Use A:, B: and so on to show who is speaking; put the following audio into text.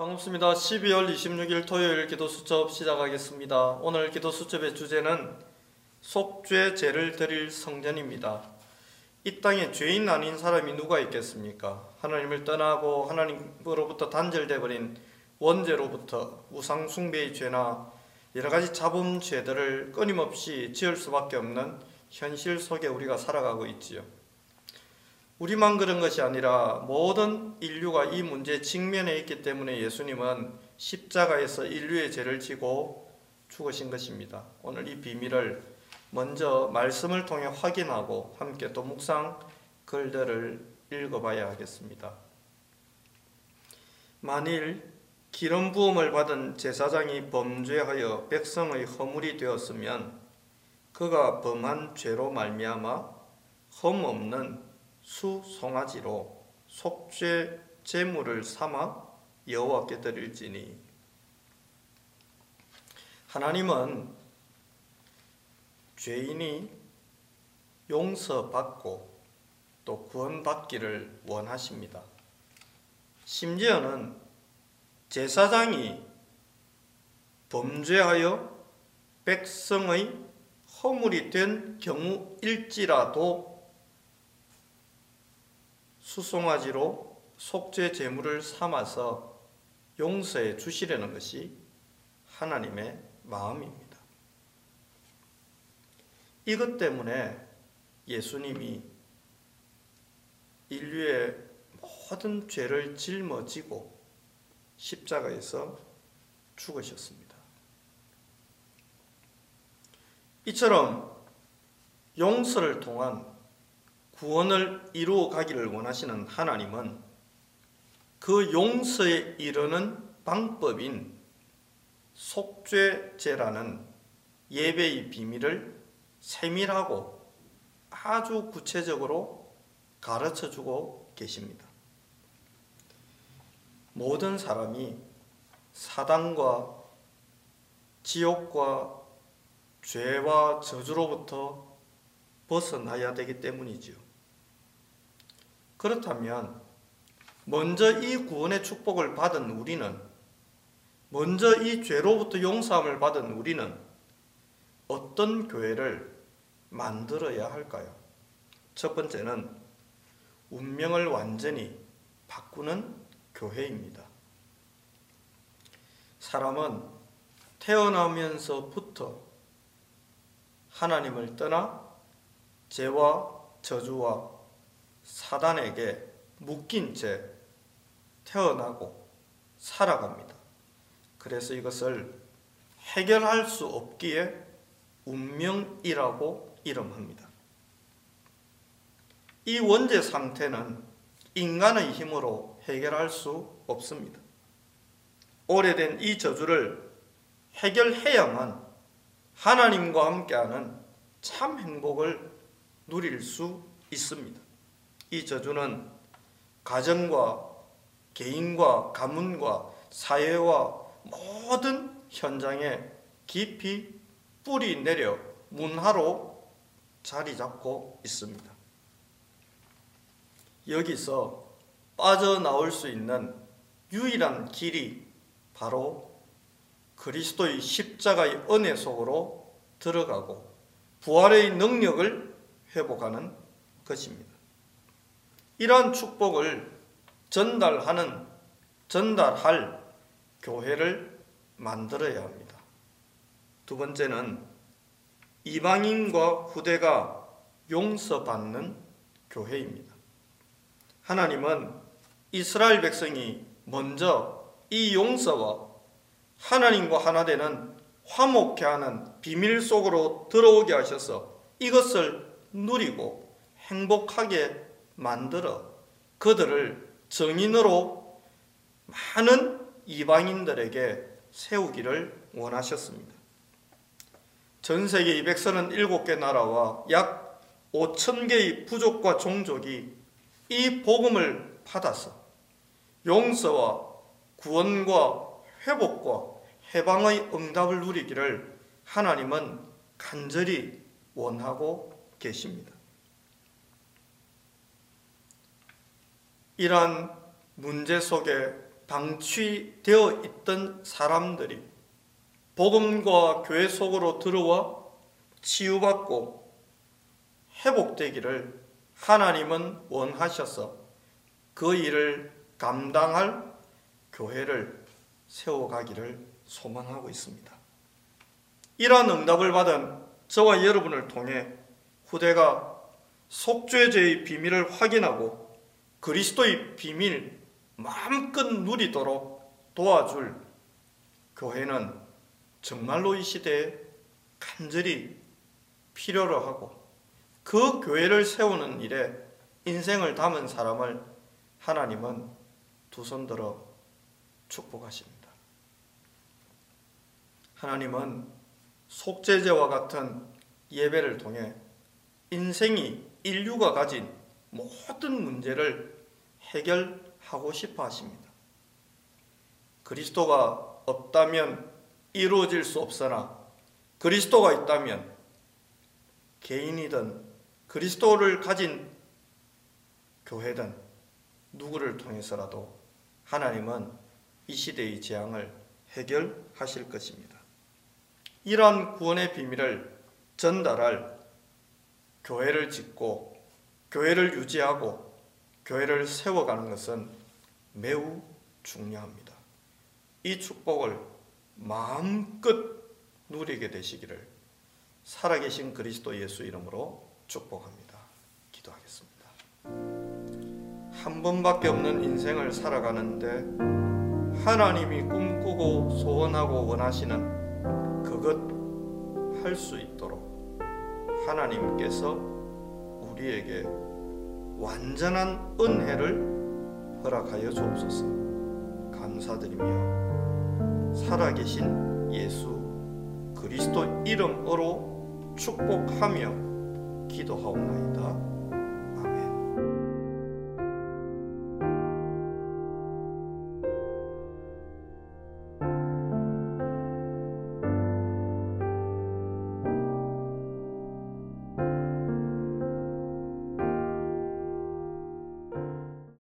A: 반갑습니다. 12월 26일 토요일 기도 수첩 시작하겠습니다. 오늘 기도 수첩의 주제는 속죄 제를 드릴 성전입니다. 이 땅에 죄인 아닌 사람이 누가 있겠습니까? 하나님을 떠나고 하나님으로부터 단절돼 버린 원죄로부터 우상 숭배의 죄나 여러 가지 잡음 죄들을 끊임없이 지을 수밖에 없는 현실 속에 우리가 살아가고 있지요. 우리만 그런 것이 아니라 모든 인류가 이 문제에 직면해 있기 때문에 예수님은 십자가에서 인류의 죄를 지고 죽으신 것입니다. 오늘 이 비밀을 먼저 말씀을 통해 확인하고 함께 또 묵상 글들을 읽어봐야 하겠습니다. 만일 기름 부음을 받은 제사장이 범죄하여 백성의 허물이 되었으면 그가 범한 죄로 말미암아 흠 없는 수 송아지로 속죄 제물을 삼아 여호와께 드릴지니 하나님은 죄인이 용서받고 또 구원받기를 원하십니다. 심지어는 제사장이 범죄하여 백성의 허물이 된 경우일지라도 수송아지로 속죄 제물을 삼아서 용서해 주시려는 것이 하나님의 마음입니다. 이것 때문에 예수님이 인류의 모든 죄를 짊어지고 십자가에서 죽으셨습니다. 이처럼 용서를 통한 구원을 이루어 가기를 원하시는 하나님은 그 용서에 이르는 방법인 속죄제라는 예배의 비밀을 세밀하고 아주 구체적으로 가르쳐 주고 계십니다. 모든 사람이 사단과 지옥과 죄와 저주로부터 벗어나야 되기 때문이지요. 그렇다면 먼저 이 구원의 축복을 받은 우리는 먼저 이 죄로부터 용서함을 받은 우리는 어떤 교회를 만들어야 할까요? 첫 번째는 운명을 완전히 바꾸는 교회입니다. 사람은 태어나면서부터 하나님을 떠나 죄와 저주와 사단에게 묶인 채 태어나고 살아갑니다. 그래서 이것을 해결할 수 없기에 운명이라고 이름합니다. 이 원죄 상태는 인간의 힘으로 해결할 수 없습니다. 오래된 이 저주를 해결해야만 하나님과 함께하는 참 행복을 누릴 수 있습니다. 이 저주는 가정과 개인과 가문과 사회와 모든 현장에 깊이 뿌리 내려 문화로 자리 잡고 있습니다. 여기서 빠져나올 수 있는 유일한 길이 바로 그리스도의 십자가의 은혜 속으로 들어가고 부활의 능력을 회복하는 것입니다. 이러한 축복을 전달하는 전달할 교회를 만들어야 합니다. 두 번째는 이방인과 후대가 용서받는 교회입니다. 하나님은 이스라엘 백성이 먼저 이 용서와 하나님과 하나 되는 화목케 하는 비밀 속으로 들어오게 하셔서 이것을 누리고 행복하게 만들어 그들을 정인으로 많은 이방인들에게 세우기를 원하셨습니다. 전 세계 237개 나라와 약 5천 개의 부족과 종족이 이 복음을 받아서 용서와 구원과 회복과 해방의 응답을 누리기를 하나님은 간절히 원하고 계십니다. 이러한 문제 속에 방치되어 있던 사람들이 복음과 교회 속으로 들어와 치유받고 회복되기를 하나님은 원하셔서 그 일을 감당할 교회를 세워가기를 소망하고 있습니다. 이러한 응답을 받은 저와 여러분을 통해 후대가 속죄죄의 비밀을 확인하고 그리스도의 비밀 마음껏 누리도록 도와줄 교회는 정말로 이 시대에 간절히 필요로 하고 그 교회를 세우는 일에 인생을 담은 사람을 하나님은 두 손 들어 축복하십니다. 하나님은 속죄제와 같은 예배를 통해 인생이 인류가 가진 모든 문제를 해결하고 싶어 하십니다. 그리스도가 없다면 이루어질 수 없으나 그리스도가 있다면 개인이든 그리스도를 가진 교회든 누구를 통해서라도 하나님은 이 시대의 재앙을 해결하실 것입니다. 이러한 구원의 비밀을 전달할 교회를 짓고 교회를 유지하고 교회를 세워가는 것은 매우 중요합니다. 이 축복을 마음껏 누리게 되시기를 살아계신 그리스도 예수 이름으로 축복합니다. 기도하겠습니다. 한 번밖에 없는 인생을 살아가는데 하나님이 꿈꾸고 소원하고 원하시는 그것 할 수 있도록 하나님께서 우리에게 완전한 은혜를 허락하여 주옵소서. 감사드리며 살아계신 예수 그리스도 이름으로 축복하며 기도하옵나이다.